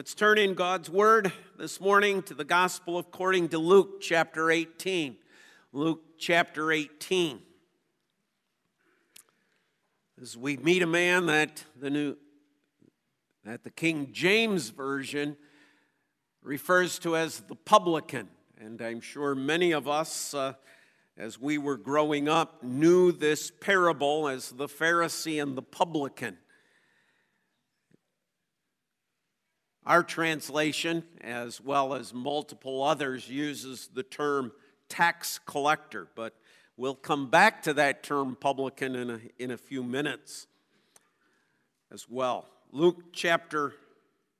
Let's turn in God's Word this morning to the Gospel according to Luke chapter 18. Luke chapter 18. As we meet a man that the new that the King James Version refers to as the publican. And I'm sure many of us, uh, as we were growing up, knew this parable as the Pharisee and the publican. Our translation, as well as multiple others, uses the term tax collector, but we'll come back to that term publican in a, in a few minutes as well. Luke chapter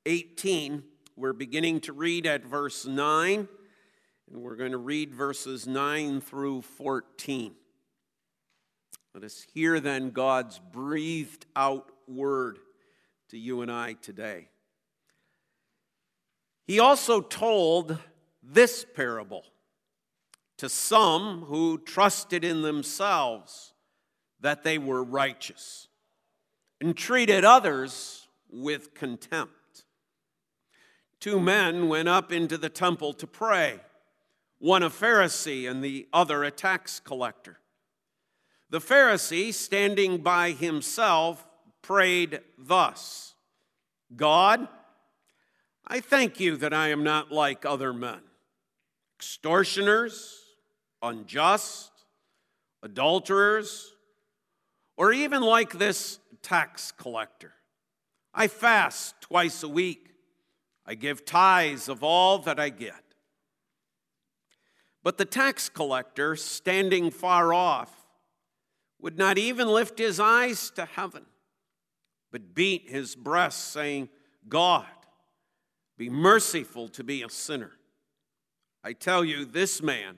18, we're beginning to read at verse 9, and we're going to read verses 9 through 14. Let us hear then God's breathed out word to you and I today. He also told this parable to some who trusted in themselves that they were righteous and treated others with contempt. Two men went up into the temple to pray, one a Pharisee and the other a tax collector. The Pharisee, standing by himself, prayed thus God, I thank you that I am not like other men, extortioners, unjust, adulterers, or even like this tax collector. I fast twice a week. I give tithes of all that I get. But the tax collector, standing far off, would not even lift his eyes to heaven, but beat his breast, saying, God, be merciful to be a sinner. I tell you, this man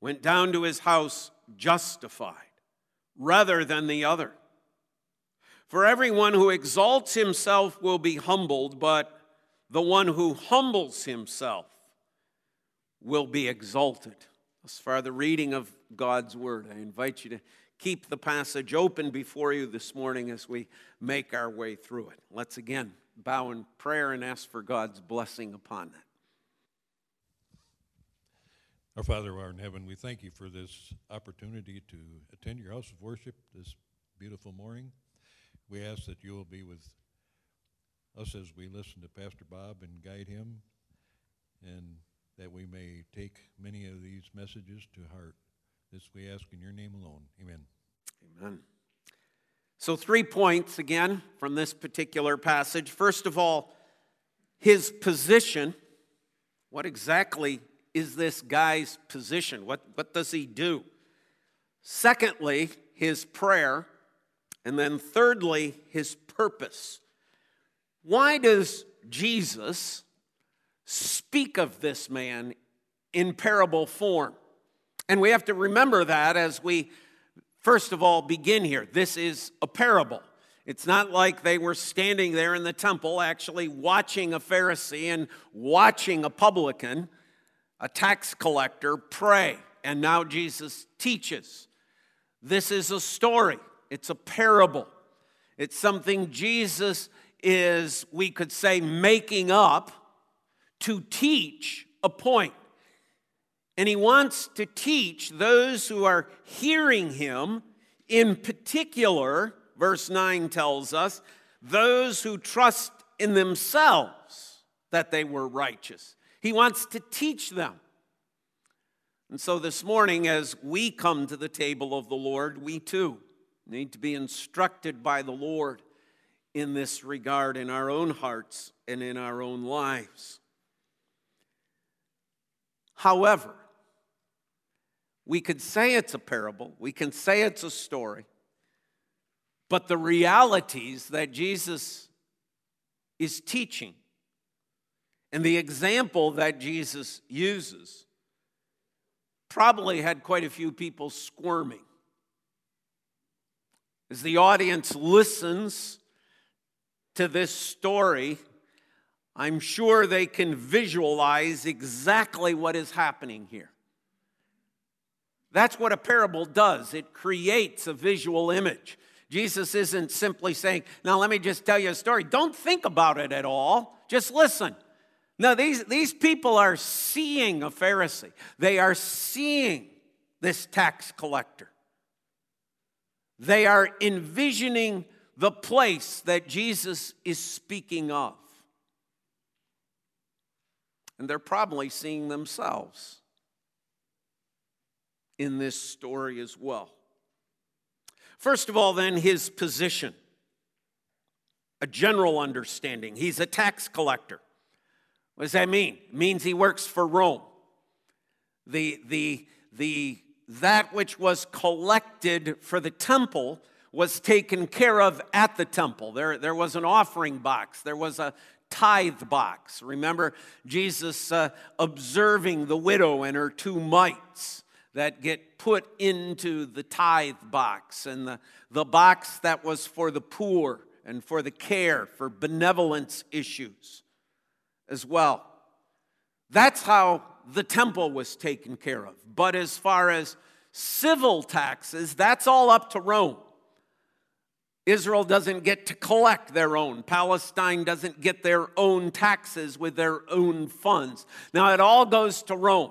went down to his house justified rather than the other. For everyone who exalts himself will be humbled, but the one who humbles himself will be exalted. As far the reading of God's word, I invite you to keep the passage open before you this morning as we make our way through it. Let's again bow in prayer and ask for God's blessing upon it. Our Father who art in heaven, we thank you for this opportunity to attend your house of worship this beautiful morning. We ask that you will be with us as we listen to Pastor Bob and guide him, and that we may take many of these messages to heart. This we ask in your name alone. Amen. Amen. So, three points again from this particular passage. First of all, his position. What exactly is this guy's position? What, what does he do? Secondly, his prayer. And then thirdly, his purpose. Why does Jesus speak of this man in parable form? And we have to remember that as we first of all begin here. This is a parable. It's not like they were standing there in the temple actually watching a Pharisee and watching a publican, a tax collector, pray. And now Jesus teaches. This is a story, it's a parable. It's something Jesus is, we could say, making up to teach a point. And he wants to teach those who are hearing him, in particular, verse 9 tells us, those who trust in themselves that they were righteous. He wants to teach them. And so this morning, as we come to the table of the Lord, we too need to be instructed by the Lord in this regard in our own hearts and in our own lives. However, we could say it's a parable, we can say it's a story, but the realities that Jesus is teaching and the example that Jesus uses probably had quite a few people squirming. As the audience listens to this story, I'm sure they can visualize exactly what is happening here. That's what a parable does it creates a visual image. Jesus isn't simply saying, Now let me just tell you a story. Don't think about it at all. Just listen. No, these, these people are seeing a Pharisee, they are seeing this tax collector. They are envisioning the place that Jesus is speaking of. And they're probably seeing themselves in this story as well. First of all, then, his position, a general understanding. He's a tax collector. What does that mean? It means he works for Rome. The, the, the, that which was collected for the temple was taken care of at the temple. There, there was an offering box, there was a tithe box. Remember Jesus uh, observing the widow and her two mites that get put into the tithe box and the, the box that was for the poor and for the care, for benevolence issues as well. That's how the temple was taken care of. But as far as civil taxes, that's all up to Rome. Israel doesn't get to collect their own. Palestine doesn't get their own taxes with their own funds. Now, it all goes to Rome.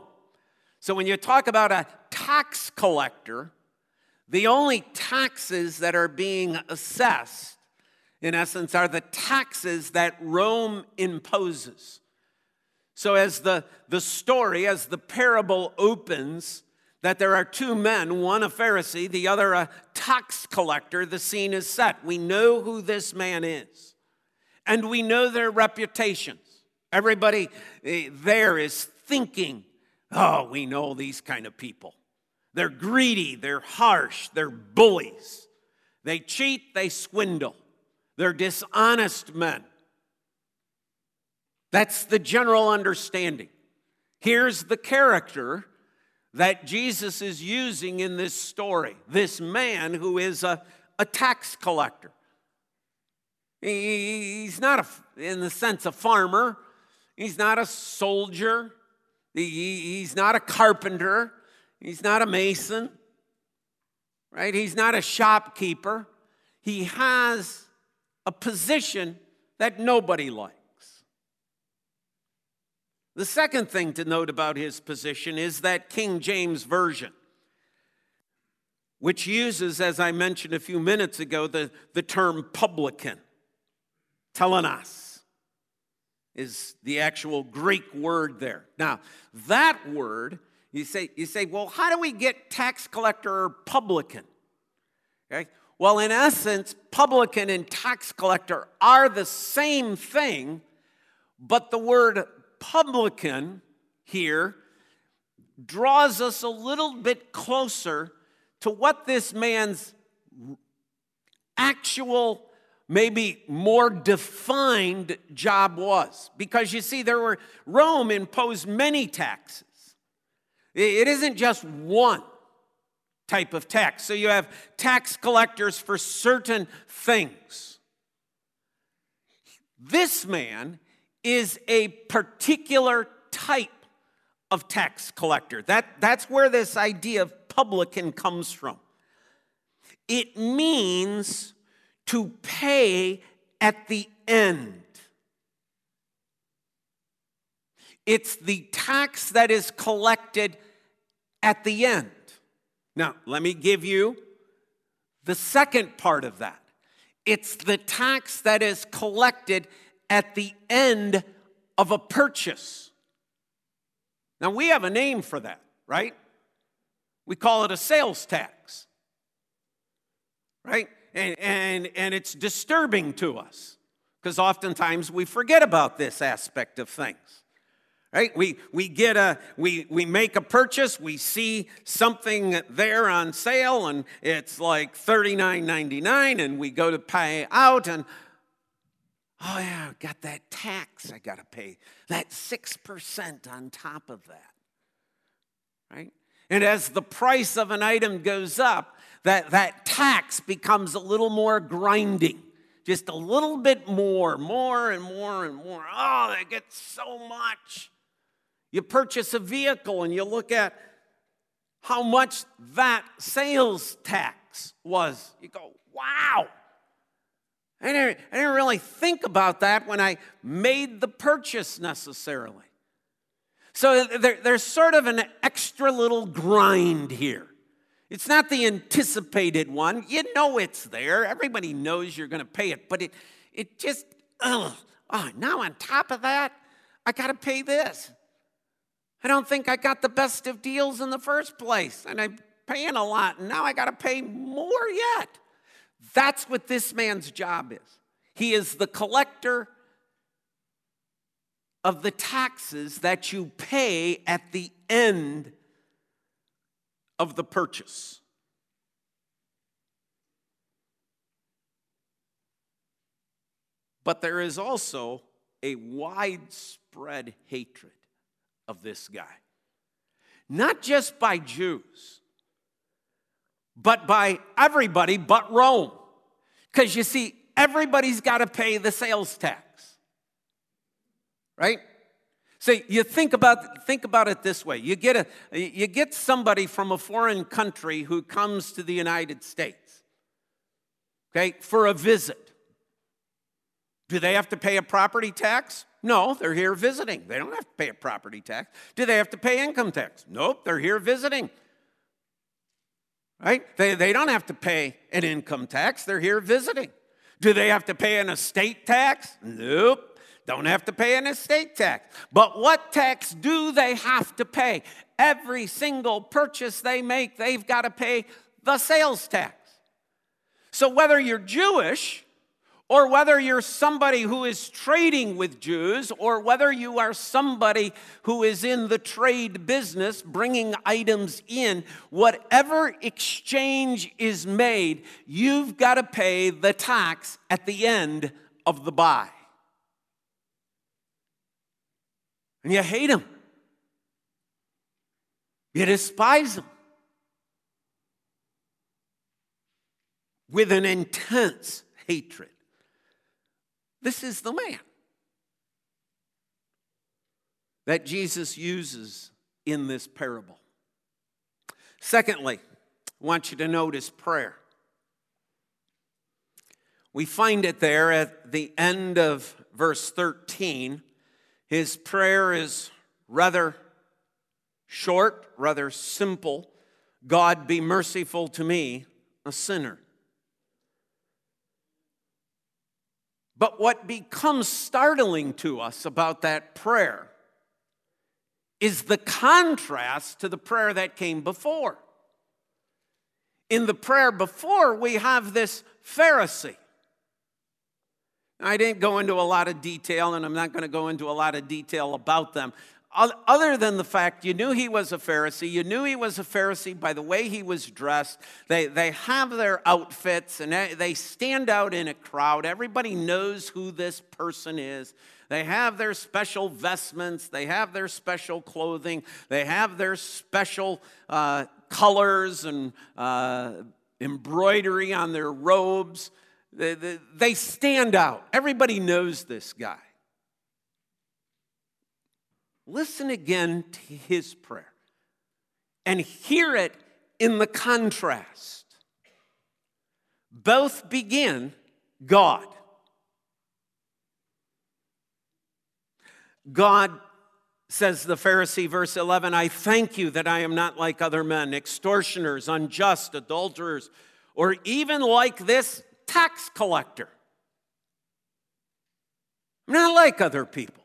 So, when you talk about a tax collector, the only taxes that are being assessed, in essence, are the taxes that Rome imposes. So, as the, the story, as the parable opens, that there are two men, one a Pharisee, the other a tax collector, the scene is set. We know who this man is, and we know their reputations. Everybody eh, there is thinking, oh, we know these kind of people. They're greedy, they're harsh, they're bullies. They cheat, they swindle, they're dishonest men. That's the general understanding. Here's the character that Jesus is using in this story this man who is a, a tax collector. He's not, a, in the sense, a farmer, he's not a soldier, he's not a carpenter, he's not a mason, right? He's not a shopkeeper. He has a position that nobody likes. The second thing to note about his position is that King James Version, which uses, as I mentioned a few minutes ago, the, the term publican. Telones is the actual Greek word there. Now, that word, you say, you say, well, how do we get tax collector or publican? Okay? Well, in essence, publican and tax collector are the same thing, but the word publican here draws us a little bit closer to what this man's actual maybe more defined job was because you see there were rome imposed many taxes it isn't just one type of tax so you have tax collectors for certain things this man is a particular type of tax collector. That, that's where this idea of publican comes from. It means to pay at the end. It's the tax that is collected at the end. Now, let me give you the second part of that. It's the tax that is collected at the end of a purchase. Now, we have a name for that, right? We call it a sales tax, right? And, and, and it's disturbing to us because oftentimes we forget about this aspect of things right we, we get a we, we make a purchase we see something there on sale and it's like $39.99 and we go to pay out and Oh, yeah, I got that tax I got to pay. That 6% on top of that. Right? And as the price of an item goes up, that, that tax becomes a little more grinding. Just a little bit more, more and more and more. Oh, they get so much. You purchase a vehicle and you look at how much that sales tax was. You go, wow, I didn't, I didn't really think about that when I made the purchase necessarily. So there, there's sort of an extra little grind here. It's not the anticipated one. You know it's there. Everybody knows you're going to pay it, but it, it just, ugh. Oh, now on top of that, I got to pay this. I don't think I got the best of deals in the first place, and I'm paying a lot, and now I got to pay more yet. That's what this man's job is. He is the collector of the taxes that you pay at the end of the purchase. But there is also a widespread hatred of this guy. Not just by Jews, but by everybody but Rome. Because you see, everybody's got to pay the sales tax. Right? So you think about, think about it this way. You get, a, you get somebody from a foreign country who comes to the United States, okay, for a visit. Do they have to pay a property tax? No, they're here visiting. They don't have to pay a property tax. Do they have to pay income tax? Nope, they're here visiting. Right? They, they don't have to pay an income tax, they're here visiting. Do they have to pay an estate tax? Nope, don't have to pay an estate tax. But what tax do they have to pay? Every single purchase they make, they've got to pay the sales tax. So whether you're Jewish, or whether you're somebody who is trading with Jews, or whether you are somebody who is in the trade business bringing items in, whatever exchange is made, you've got to pay the tax at the end of the buy. And you hate him. you despise him. with an intense hatred. This is the man that Jesus uses in this parable. Secondly, I want you to notice prayer. We find it there at the end of verse 13. His prayer is rather short, rather simple God, be merciful to me, a sinner. But what becomes startling to us about that prayer is the contrast to the prayer that came before. In the prayer before, we have this Pharisee. I didn't go into a lot of detail, and I'm not going to go into a lot of detail about them other than the fact you knew he was a Pharisee, you knew he was a Pharisee by the way he was dressed. They, they have their outfits and they stand out in a crowd. Everybody knows who this person is. They have their special vestments, they have their special clothing, they have their special uh, colors and uh, embroidery on their robes. They, stand out. Everybody knows this guy. Listen again to his prayer and hear it in the contrast. Both begin God. God says the Pharisee, verse 11, I thank you that I am not like other men, extortioners, unjust, adulterers, or even like this tax collector. I'm not like other people.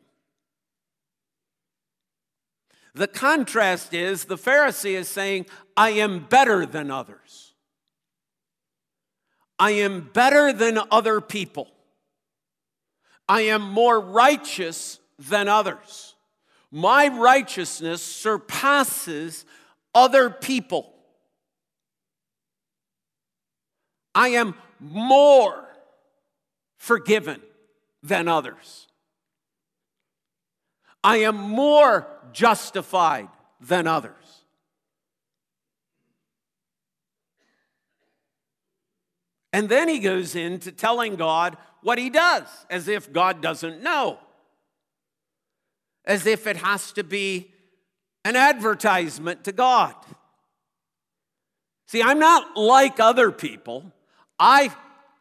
The contrast is the Pharisee is saying, I am better than others. I am better than other people. I am more righteous than others. My righteousness surpasses other people. I am more forgiven than others. I am more justified than others. And then he goes into telling God what he does, as if God doesn't know, as if it has to be an advertisement to God. See, I'm not like other people. I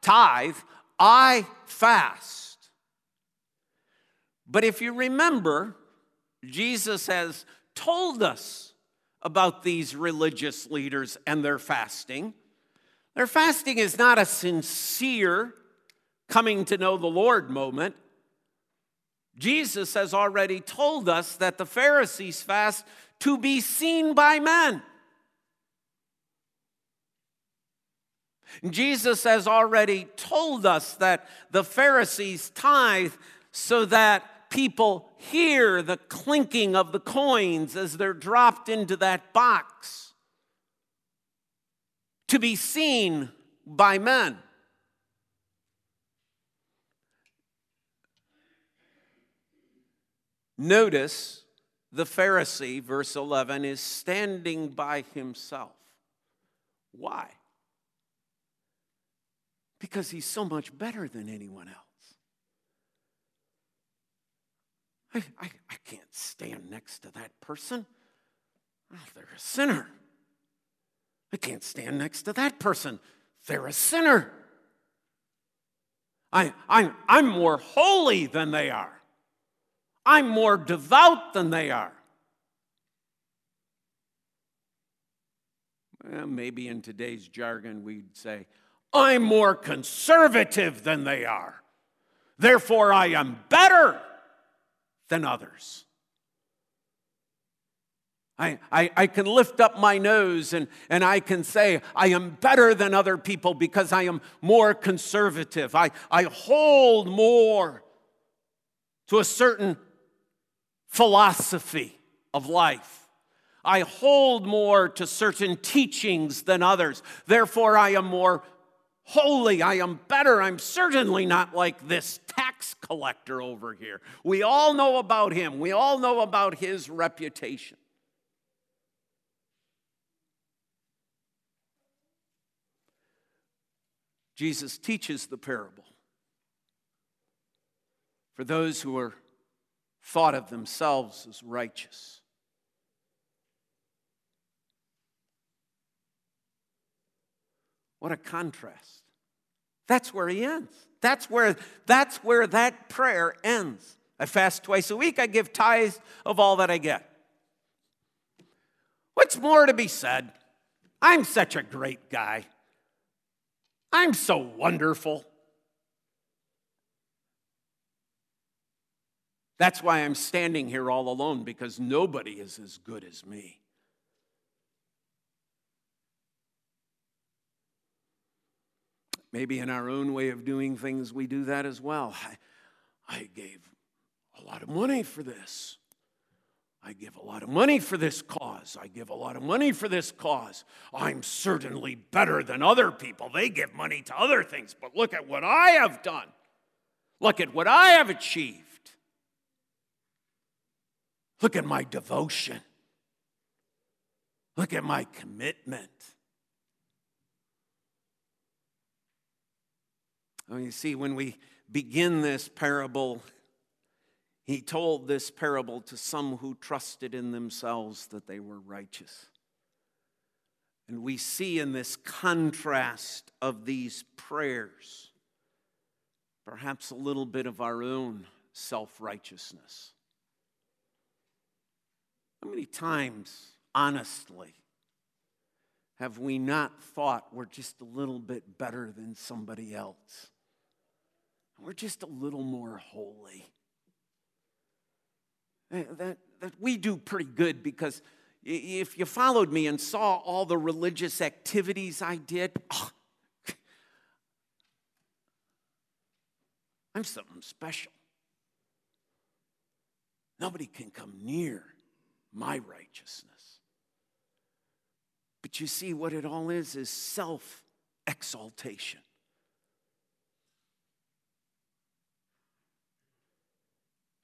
tithe, I fast. But if you remember, Jesus has told us about these religious leaders and their fasting. Their fasting is not a sincere coming to know the Lord moment. Jesus has already told us that the Pharisees fast to be seen by men. Jesus has already told us that the Pharisees tithe so that people hear the clinking of the coins as they're dropped into that box to be seen by men. Notice the Pharisee, verse 11, is standing by himself. Why? Because he's so much better than anyone else. I, I, I can't stand next to that person. Oh, they're a sinner. I can't stand next to that person. They're a sinner. I, I'm, I'm more holy than they are. I'm more devout than they are. Well, maybe in today's jargon, we'd say, I'm more conservative than they are. Therefore, I am better than others. I, I, I, can lift up my nose and, and I can say, I am better than other people because I am more conservative. I, I hold more to a certain philosophy of life. I hold more to certain teachings than others. Therefore, I am more holy. I am better. I'm certainly not like this tax collector over here. We all know about him, we all know about his reputation. Jesus teaches the parable for those who are thought of themselves as righteous. What a contrast. That's where he ends. That's where, that's where that prayer ends. I fast twice a week, I give tithes of all that I get. What's more to be said? I'm such a great guy. I'm so wonderful. That's why I'm standing here all alone because nobody is as good as me. Maybe in our own way of doing things, we do that as well. I, I gave a lot of money for this. I give a lot of money for this cause. I give a lot of money for this cause. I'm certainly better than other people. They give money to other things, but look at what I have done. Look at what I have achieved. Look at my devotion. Look at my commitment. Oh, you see, when we begin this parable, he told this parable to some who trusted in themselves that they were righteous. And we see in this contrast of these prayers perhaps a little bit of our own self righteousness. How many times, honestly, have we not thought we're just a little bit better than somebody else? We're just a little more holy. Eh, that, that we do pretty good because if you followed me and saw all the religious activities I did, oh, I'm something special. Nobody can come near my righteousness. But you see, what it all is is self exaltation.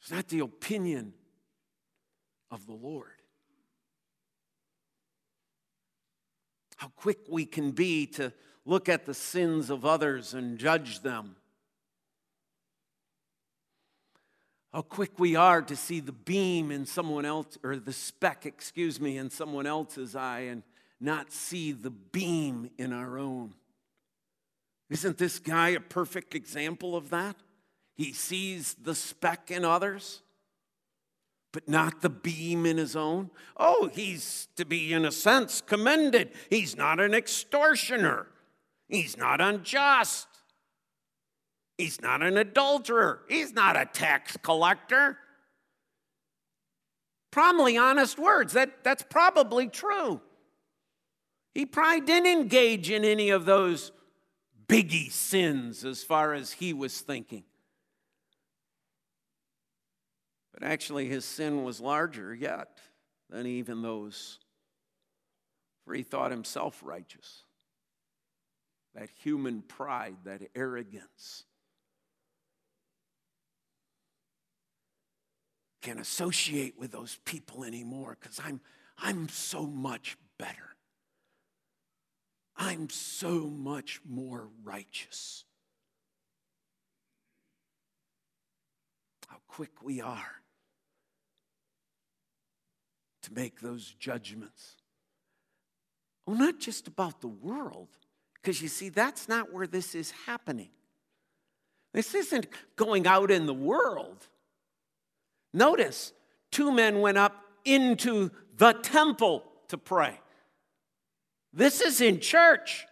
It's not the opinion of the Lord. How quick we can be to look at the sins of others and judge them how quick we are to see the beam in someone else, or the speck, excuse me, in someone else's eye and not see the beam in our own. Isn't this guy a perfect example of that? He sees the speck in others, but not the beam in his own. Oh, he's to be, in a sense, commended. He's not an extortioner, he's not unjust, he's not an adulterer, he's not a tax collector. Probably honest words. That, that's probably true. He probably didn't engage in any of those biggie sins as far as he was thinking. But actually, his sin was larger yet than even those, for he thought himself righteous. That human pride, that arrogance. Can't associate with those people anymore because I'm, I'm so much better. I'm so much more righteous. How quick we are to make those judgments. Well, not just about the world, because you see, that's not where this is happening. This isn't going out in the world. Notice, two men went up into the temple to pray. This is in church.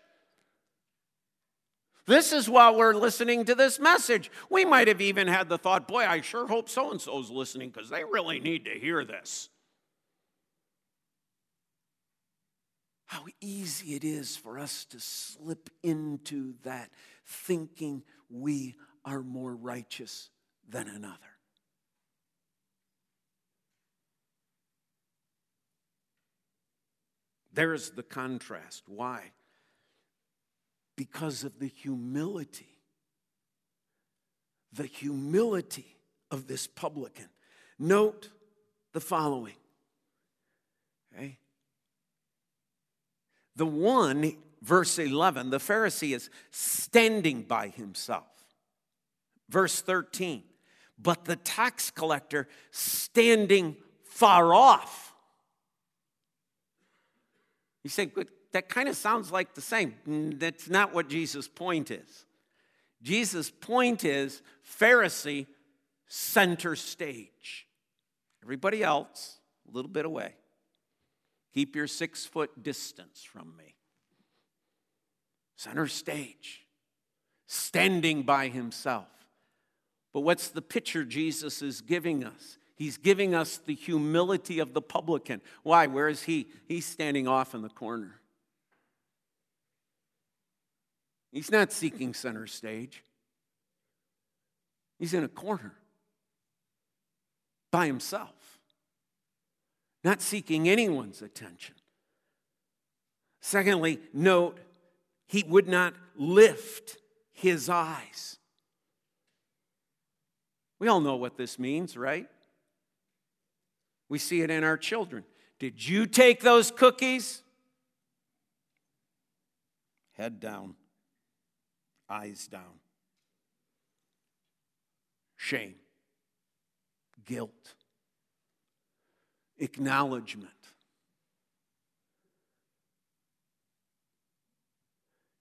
This is while we're listening to this message. We might have even had the thought, boy, I sure hope so and so's listening because they really need to hear this. How easy it is for us to slip into that thinking we are more righteous than another. There's the contrast. Why? Because of the humility. The humility of this publican. Note the following. Okay? The one, verse 11, the Pharisee is standing by himself. Verse 13, but the tax collector standing far off. You say, that kind of sounds like the same. That's not what Jesus' point is. Jesus' point is Pharisee center stage. Everybody else, a little bit away. Keep your six foot distance from me. Center stage, standing by himself. But what's the picture Jesus is giving us? He's giving us the humility of the publican. Why? Where is he? He's standing off in the corner. He's not seeking center stage, he's in a corner by himself, not seeking anyone's attention. Secondly, note he would not lift his eyes. We all know what this means, right? We see it in our children. Did you take those cookies? Head down, eyes down. Shame, guilt, acknowledgement.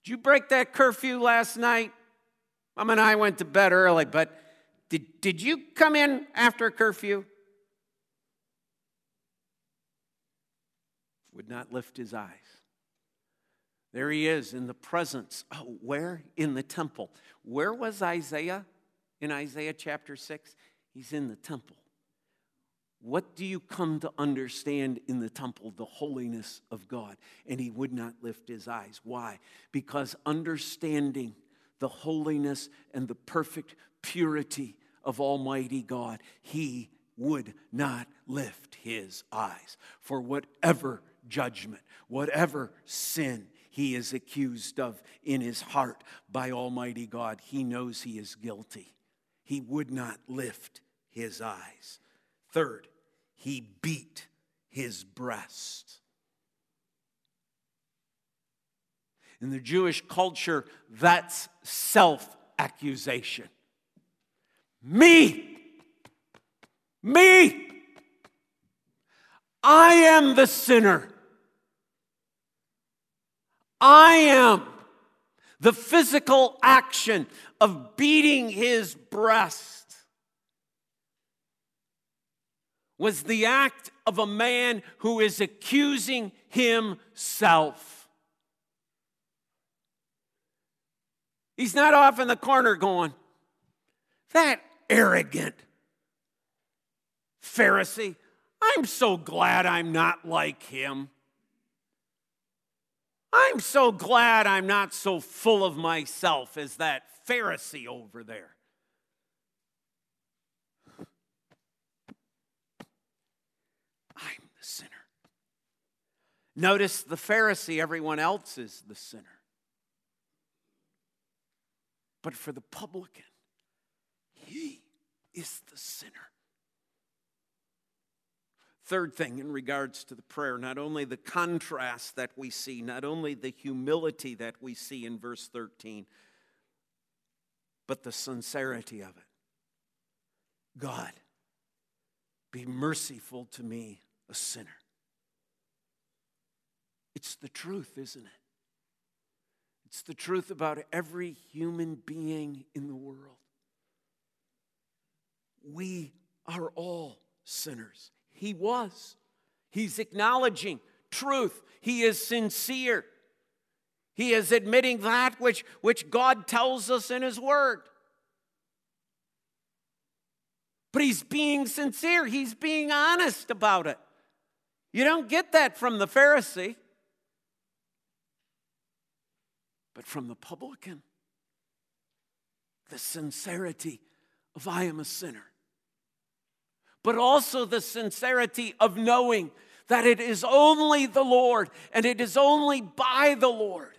Did you break that curfew last night? Mom and I went to bed early, but did, did you come in after curfew? would not lift his eyes. There he is in the presence. Oh, where? In the temple. Where was Isaiah in Isaiah chapter 6? He's in the temple. What do you come to understand in the temple? The holiness of God. And he would not lift his eyes. Why? Because understanding the holiness and the perfect purity of Almighty God, he would not lift his eyes. For whatever judgment, whatever sin he is accused of in his heart by Almighty God, he knows he is guilty. He would not lift his eyes. Third, he beat his breast. In the Jewish culture, that's self accusation. Me! Me! I am the sinner. I am The physical action of beating his breast was the act of a man who is accusing himself. He's not off in the corner going, that arrogant Pharisee, I'm so glad I'm not like him. I'm so glad I'm not so full of myself as that Pharisee over there. I'm the sinner. Notice the Pharisee, everyone else is the sinner. But for the publican, he is the sinner. Third thing in regards to the prayer, not only the contrast that we see, not only the humility that we see in verse 13, but the sincerity of it. God, be merciful to me, a sinner. It's the truth, isn't it? It's the truth about every human being in the world. We are all sinners. He was. He's acknowledging truth. He is sincere. He is admitting that which, which God tells us in His Word. But he's being sincere, he's being honest about it. You don't get that from the Pharisee, but from the publican. The sincerity of I am a sinner but also the sincerity of knowing that it is only the Lord and it is only by the Lord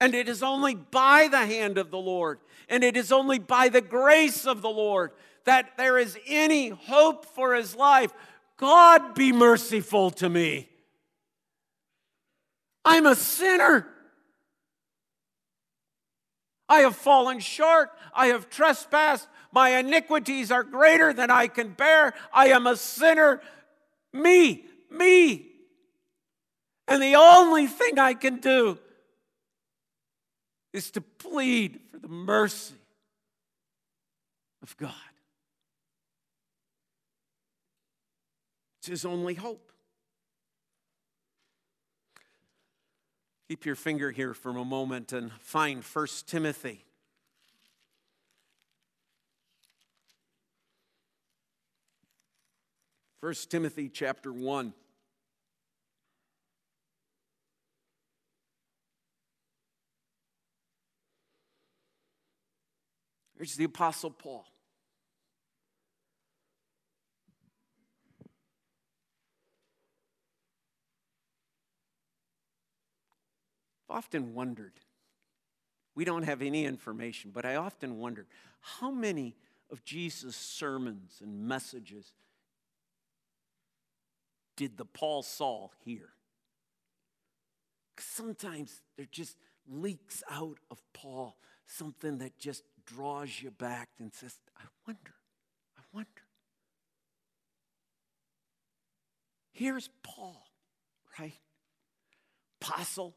and it is only by the hand of the Lord and it is only by the grace of the Lord that there is any hope for his life. God be merciful to me. I'm a sinner. I have fallen short. I have trespassed. My iniquities are greater than I can bear. I am a sinner. Me, me. And the only thing I can do is to plead for the mercy of God. It's his only hope. Keep your finger here for a moment and find 1 Timothy 1 Timothy chapter 1. Here's the Apostle Paul. I've often wondered, we don't have any information, but I often wondered how many of Jesus' sermons and messages did the Paul Saul hear? Sometimes there just leaks out of Paul something that just draws you back and says, I wonder, I wonder. Here's Paul, right? Apostle,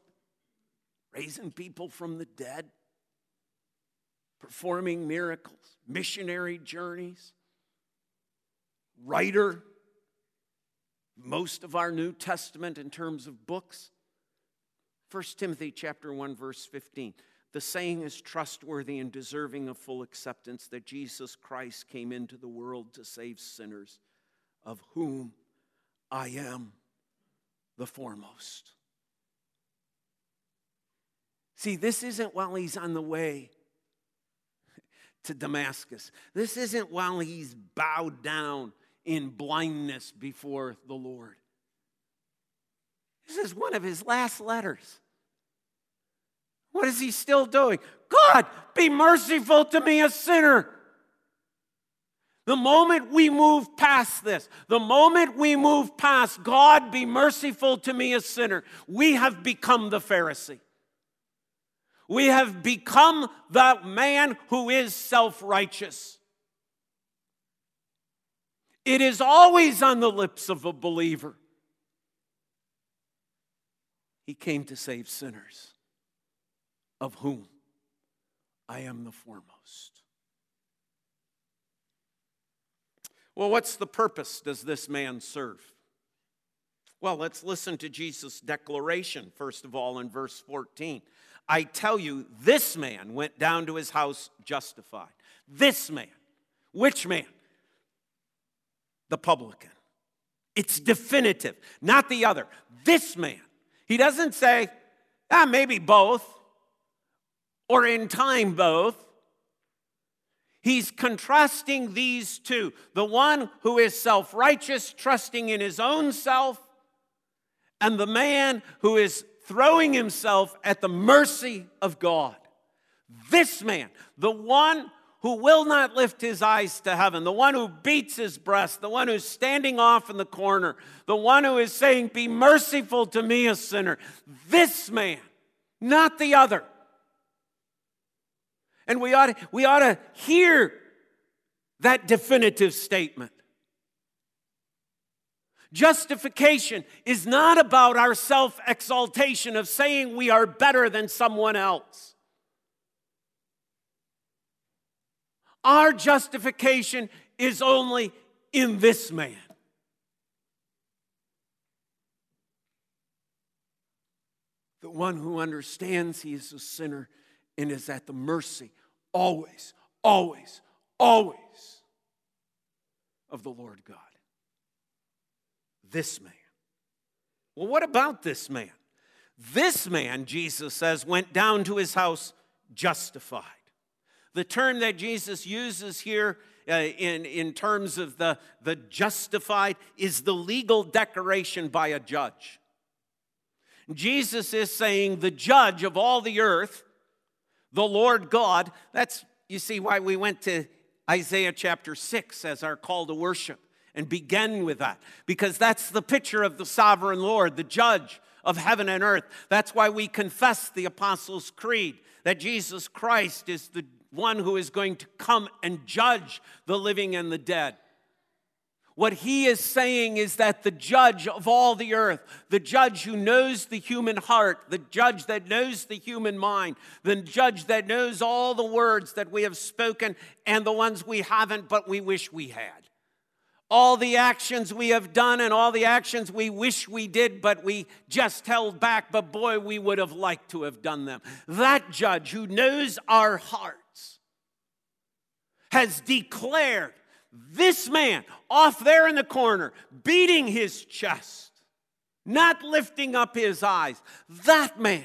raising people from the dead, performing miracles, missionary journeys, writer most of our New Testament in terms of books. 1 Timothy chapter 1 verse 15. The saying is trustworthy and deserving of full acceptance that Jesus Christ came into the world to save sinners, of whom I am the foremost. See, this isn't while he's on the way to Damascus. This isn't while he's bowed down in blindness before the Lord. This is one of his last letters. What is he still doing? God, be merciful to me, a sinner. The moment we move past this, the moment we move past God, be merciful to me, a sinner, we have become the Pharisee. We have become the man who is self righteous. It is always on the lips of a believer. He came to save sinners, of whom I am the foremost. Well, what's the purpose does this man serve? Well, let's listen to Jesus' declaration, first of all, in verse 14. I tell you, this man went down to his house justified. This man. Which man? The publican. It's definitive, not the other. This man. He doesn't say, ah, maybe both, or in time both. He's contrasting these two the one who is self righteous, trusting in his own self, and the man who is throwing himself at the mercy of God. This man, the one who will not lift his eyes to heaven, the one who beats his breast, the one who's standing off in the corner, the one who is saying, Be merciful to me, a sinner. This man, not the other. And we ought, to, we ought to hear that definitive statement. Justification is not about our self exaltation of saying we are better than someone else. Our justification is only in this man. The one who understands he is a sinner and is at the mercy, always, always, always of the Lord God this man. Well, what about this man? This man, Jesus says, went down to his house justified. The term that Jesus uses here uh, in, in terms of the, the justified is the legal declaration by a judge. Jesus is saying, the judge of all the earth, the Lord God, that's, you see, why we went to Isaiah chapter 6 as our call to worship and begin with that because that's the picture of the sovereign Lord, the judge of heaven and earth. That's why we confess the Apostles' Creed that Jesus Christ is the one who is going to come and judge the living and the dead. What he is saying is that the judge of all the earth, the judge who knows the human heart, the judge that knows the human mind, the judge that knows all the words that we have spoken and the ones we haven't, but we wish we had all the actions we have done and all the actions we wish we did, but we just held back, but boy, we would have liked to have done them. That judge who knows our hearts has declared this man off there in the corner, beating his chest, not lifting up his eyes, that man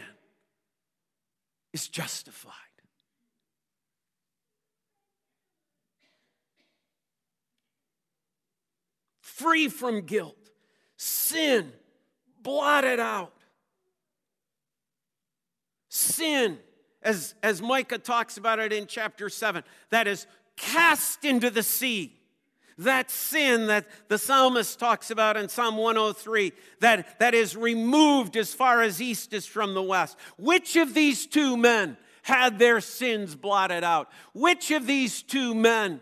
is justified. Free from guilt, sin blotted out. Sin, as, as Micah talks about it in chapter 7, that is cast into the sea. That sin that the psalmist talks about in Psalm 103, that, that is removed as far as east is from the west. Which of these two men had their sins blotted out? Which of these two men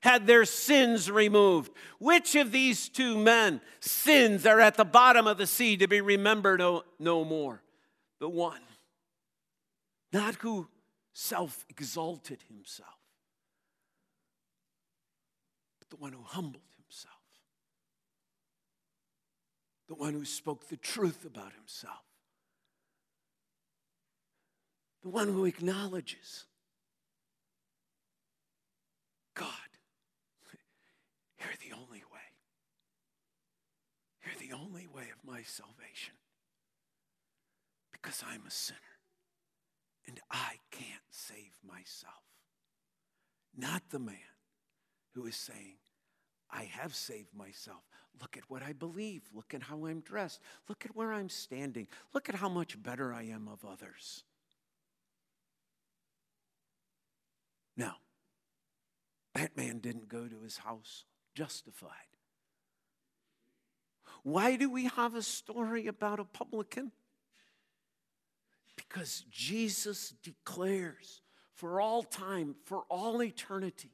had their sins removed. Which of these two men sins are at the bottom of the sea to be remembered no, no more? The one, not who self exalted himself, but the one who humbled himself, the one who spoke the truth about himself, the one who acknowledges God you're the only way. You're the only way of my salvation. Because I'm a sinner and I can't save myself. Not the man who is saying, I have saved myself. Look at what I believe. Look at how I'm dressed. Look at where I'm standing. Look at how much better I am of others. Now, that man didn't go to his house justified. Why do we have a story about a publican? Because Jesus declares for all time, for all eternity,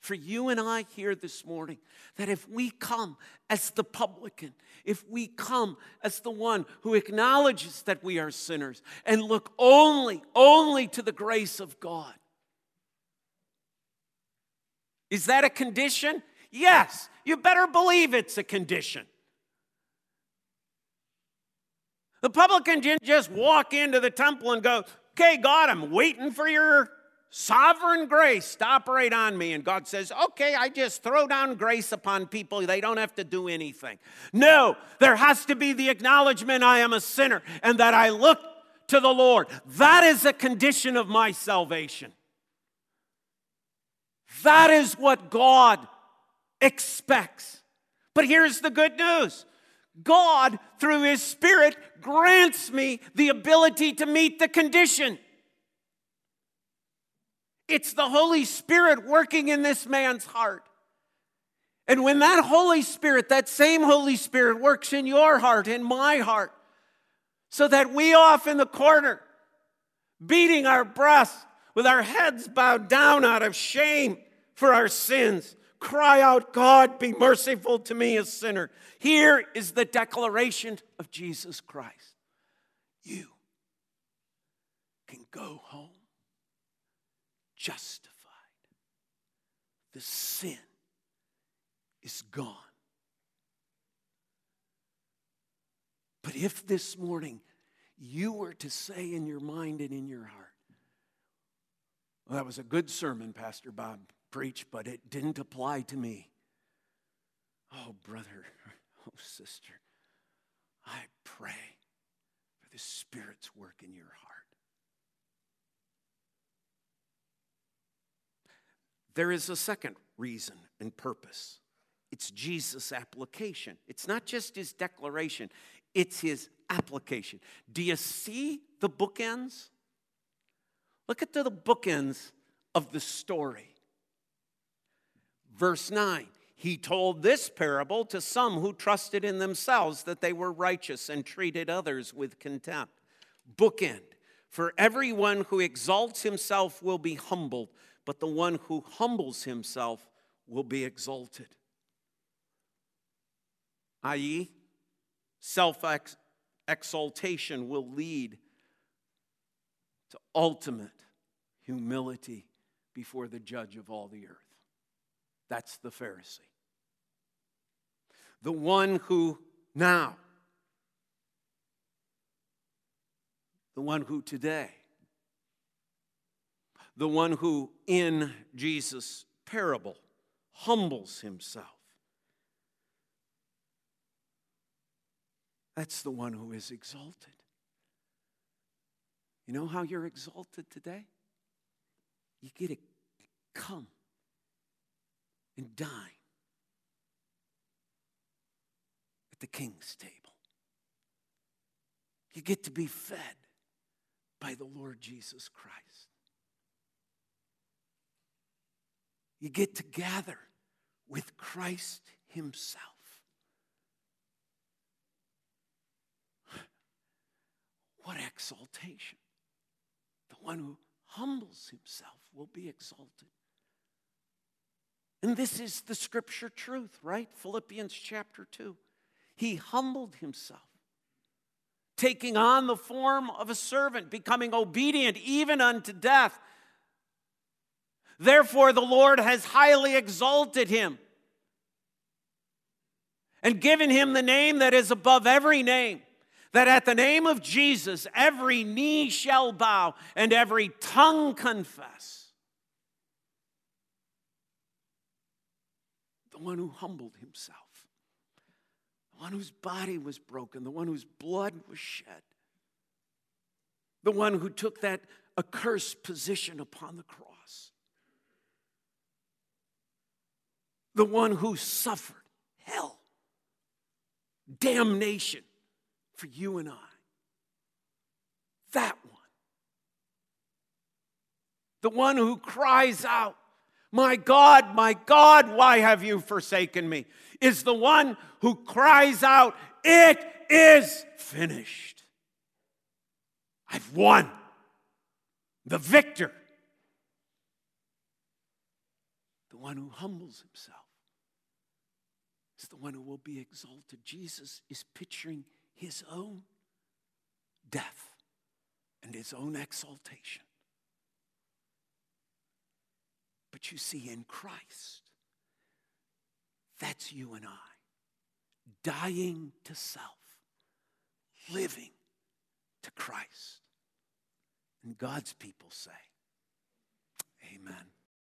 for you and I here this morning that if we come as the publican, if we come as the one who acknowledges that we are sinners and look only, only to the grace of God, is that a condition? Yes, you better believe it's a condition. The publican didn't just walk into the temple and go, Okay, God, I'm waiting for your sovereign grace to operate on me. And God says, okay, I just throw down grace upon people. They don't have to do anything. No, there has to be the acknowledgement I am a sinner and that I look to the Lord. That is a condition of my salvation. That is what God expects. But here's the good news God, through His Spirit, grants me the ability to meet the condition. It's the Holy Spirit working in this man's heart. And when that Holy Spirit, that same Holy Spirit, works in your heart, in my heart, so that we off in the corner, beating our breasts with our heads bowed down out of shame for our sins, cry out, God, be merciful to me, a sinner. Here is the declaration of Jesus Christ. You can go home justified. The sin is gone. But if this morning you were to say in your mind and in your heart, well, that was a good sermon Pastor Bob preached, but it didn't apply to me. Oh, brother, oh, sister, I pray for the Spirit's work in your heart. There is a second reason and purpose it's Jesus' application. It's not just his declaration, it's his application. Do you see the bookends? Look at the bookends of the story. Verse 9 He told this parable to some who trusted in themselves that they were righteous and treated others with contempt. Bookend. For everyone who exalts himself will be humbled, but the one who humbles himself will be exalted. I.e., self exaltation will lead to ultimate humility before the judge of all the earth. That's the Pharisee. The one who now, the one who today the one who, in Jesus' parable, humbles himself. That's the one who is exalted. You know how you're exalted today? You get to come and dine at the king's table. You get to be fed by the Lord Jesus Christ. You get to gather with Christ Himself. What exaltation! The one who humbles himself will be exalted. And this is the scripture truth, right? Philippians chapter 2. He humbled himself, taking on the form of a servant, becoming obedient even unto death Therefore, the Lord has highly exalted him and given him the name that is above every name, that at the name of Jesus every knee shall bow and every tongue confess. The one who humbled himself, the one whose body was broken, the one whose blood was shed, the one who took that accursed position upon the cross. the one who suffered hell, damnation for you and I. That one. The one who cries out, My God, my God, why have you forsaken me? Is the one who cries out, It is finished. I've won. The victor. The one who humbles himself is the one who will be exalted. Jesus is picturing his own death and his own exaltation. But you see, in Christ, that's you and I dying to self, living to Christ. And God's people say, Amen.